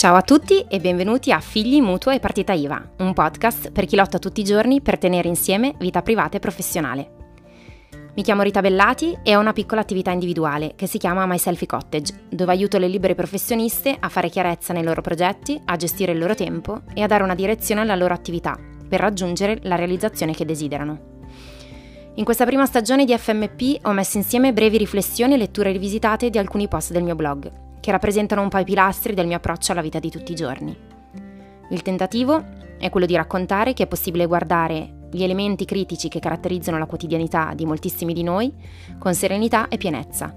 Ciao a tutti e benvenuti a Figli, Mutuo e Partita IVA, un podcast per chi lotta tutti i giorni per tenere insieme vita privata e professionale. Mi chiamo Rita Bellati e ho una piccola attività individuale che si chiama My Selfie Cottage, dove aiuto le libere professioniste a fare chiarezza nei loro progetti, a gestire il loro tempo e a dare una direzione alla loro attività per raggiungere la realizzazione che desiderano. In questa prima stagione di FMP ho messo insieme brevi riflessioni e letture rivisitate di alcuni post del mio blog, che rappresentano un po' i pilastri del mio approccio alla vita di tutti i giorni. Il tentativo è quello di raccontare che è possibile guardare gli elementi critici che caratterizzano la quotidianità di moltissimi di noi con serenità e pienezza.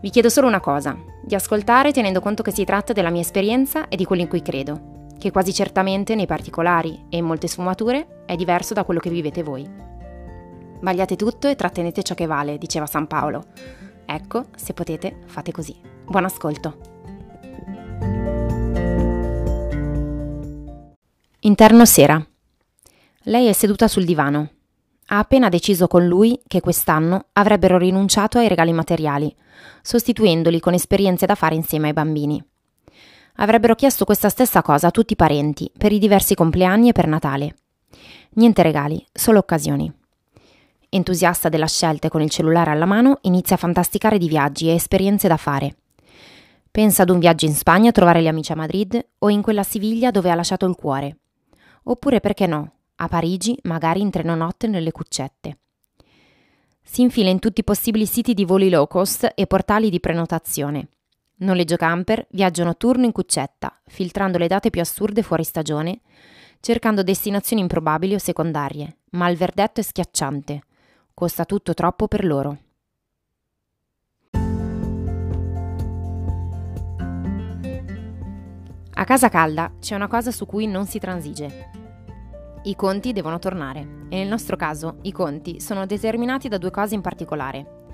Vi chiedo solo una cosa, di ascoltare tenendo conto che si tratta della mia esperienza e di quello in cui credo, che quasi certamente nei particolari e in molte sfumature è diverso da quello che vivete voi. Vagliate tutto e trattenete ciò che vale, diceva San Paolo. Ecco, se potete, fate così. Buon ascolto. Interno sera. Lei è seduta sul divano. Ha appena deciso con lui che quest'anno avrebbero rinunciato ai regali materiali, sostituendoli con esperienze da fare insieme ai bambini. Avrebbero chiesto questa stessa cosa a tutti i parenti per i diversi compleanni e per Natale. Niente regali, solo occasioni. Entusiasta della scelta e con il cellulare alla mano, inizia a fantasticare di viaggi e esperienze da fare. Pensa ad un viaggio in Spagna a trovare gli amici a Madrid o in quella Siviglia dove ha lasciato il cuore. Oppure perché no, a Parigi, magari in treno notte nelle cuccette. Si infila in tutti i possibili siti di voli low cost e portali di prenotazione. Noleggio camper, viaggio notturno in cuccetta, filtrando le date più assurde fuori stagione, cercando destinazioni improbabili o secondarie, ma il verdetto è schiacciante. Costa tutto troppo per loro. A casa calda c'è una cosa su cui non si transige. I conti devono tornare e nel nostro caso i conti sono determinati da due cose in particolare.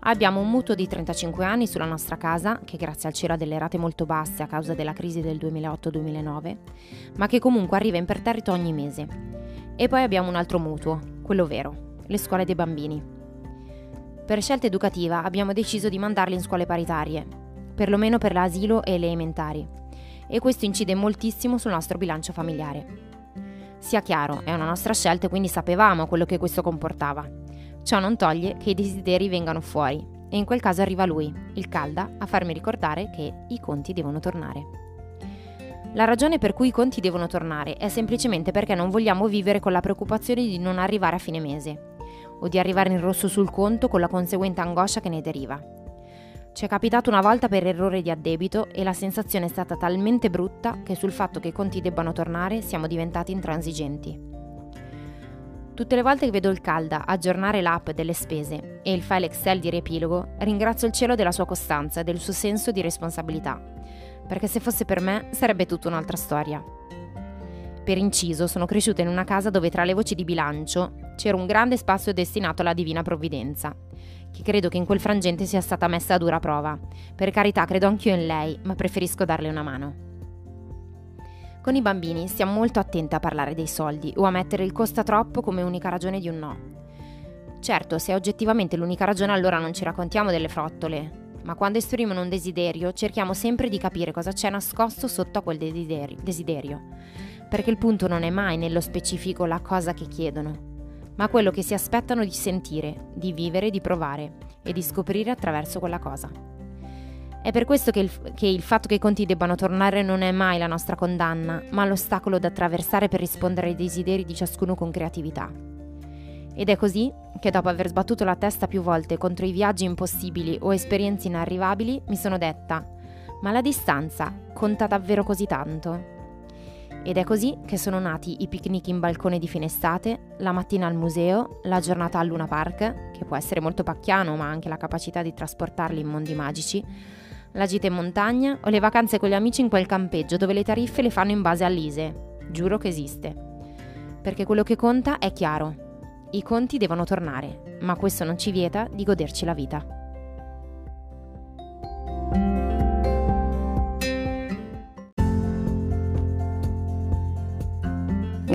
Abbiamo un mutuo di 35 anni sulla nostra casa, che grazie al cielo ha delle rate molto basse a causa della crisi del 2008-2009, ma che comunque arriva imperterrito ogni mese. E poi abbiamo un altro mutuo, quello vero, le scuole dei bambini. Per scelta educativa abbiamo deciso di mandarli in scuole paritarie, perlomeno per l'asilo e le elementari e questo incide moltissimo sul nostro bilancio familiare. Sia chiaro, è una nostra scelta e quindi sapevamo quello che questo comportava. Ciò non toglie che i desideri vengano fuori e in quel caso arriva lui, il Calda, a farmi ricordare che i conti devono tornare. La ragione per cui i conti devono tornare è semplicemente perché non vogliamo vivere con la preoccupazione di non arrivare a fine mese o di arrivare in rosso sul conto con la conseguente angoscia che ne deriva. Ci è capitato una volta per errore di addebito e la sensazione è stata talmente brutta che sul fatto che i conti debbano tornare siamo diventati intransigenti. Tutte le volte che vedo il Calda aggiornare l'app delle spese e il file Excel di riepilogo, ringrazio il cielo della sua costanza e del suo senso di responsabilità, perché se fosse per me sarebbe tutta un'altra storia. Per inciso, sono cresciuta in una casa dove tra le voci di bilancio c'era un grande spazio destinato alla divina provvidenza che credo che in quel frangente sia stata messa a dura prova. Per carità, credo anch'io in lei, ma preferisco darle una mano. Con i bambini stiamo molto attenti a parlare dei soldi o a mettere il costa troppo come unica ragione di un no. Certo, se è oggettivamente l'unica ragione allora non ci raccontiamo delle frottole, ma quando esprimono un desiderio cerchiamo sempre di capire cosa c'è nascosto sotto a quel desiderio, perché il punto non è mai nello specifico la cosa che chiedono, ma quello che si aspettano di sentire, di vivere, di provare e di scoprire attraverso quella cosa. È per questo che il, che il, fatto che i conti debbano tornare non è mai la nostra condanna, ma l'ostacolo da attraversare per rispondere ai desideri di ciascuno con creatività. Ed è così che dopo aver sbattuto la testa più volte contro i viaggi impossibili o esperienze inarrivabili, mi sono detta, ma la distanza conta davvero così tanto? Ed è così che sono nati i picnic in balcone di fine estate, la mattina al museo, la giornata al Luna Park, che può essere molto pacchiano ma ha anche la capacità di trasportarli in mondi magici, la gita in montagna o le vacanze con gli amici in quel campeggio dove le tariffe le fanno in base all'ISE. Giuro che esiste. Perché quello che conta è chiaro. I conti devono tornare, ma questo non ci vieta di goderci la vita.